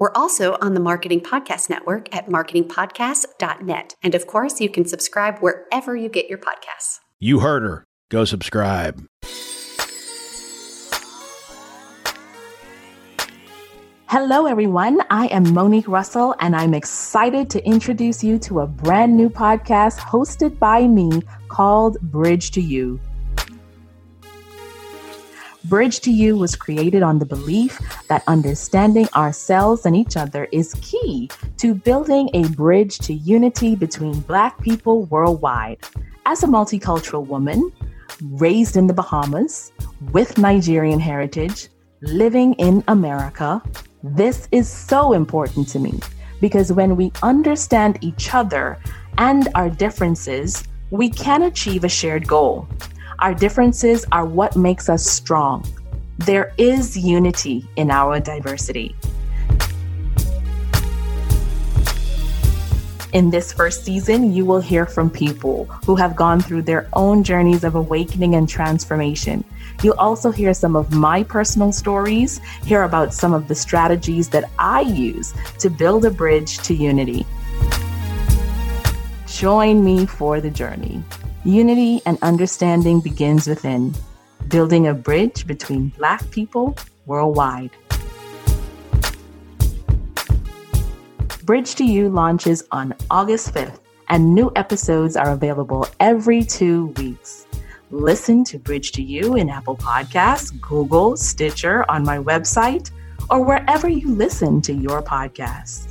We're also on the Marketing Podcast Network at marketingpodcast.net. And of course, you can subscribe wherever you get your podcasts. You heard her. Go subscribe. Hello, everyone. I am Monique Russell, and I'm excited to introduce you to a brand new podcast hosted by me called Bridge to You. Bridge to You was created on the belief that understanding ourselves and each other is key to building a bridge to unity between Black people worldwide. As a multicultural woman, raised in the Bahamas, with Nigerian heritage, living in America, this is so important to me because when we understand each other and our differences, we can achieve a shared goal. Our differences are what makes us strong. There is unity in our diversity. In this first season, you will hear from people who have gone through their own journeys of awakening and transformation. You'll also hear some of my personal stories, hear about some of the strategies that I use to build a bridge to unity. Join me for the journey. Unity and understanding begins within, building a bridge between Black people worldwide. Bridge to You launches on August 5th, and new episodes are available every two weeks. Listen to Bridge to You in Apple Podcasts, Google, Stitcher, on my website, or wherever you listen to your podcasts.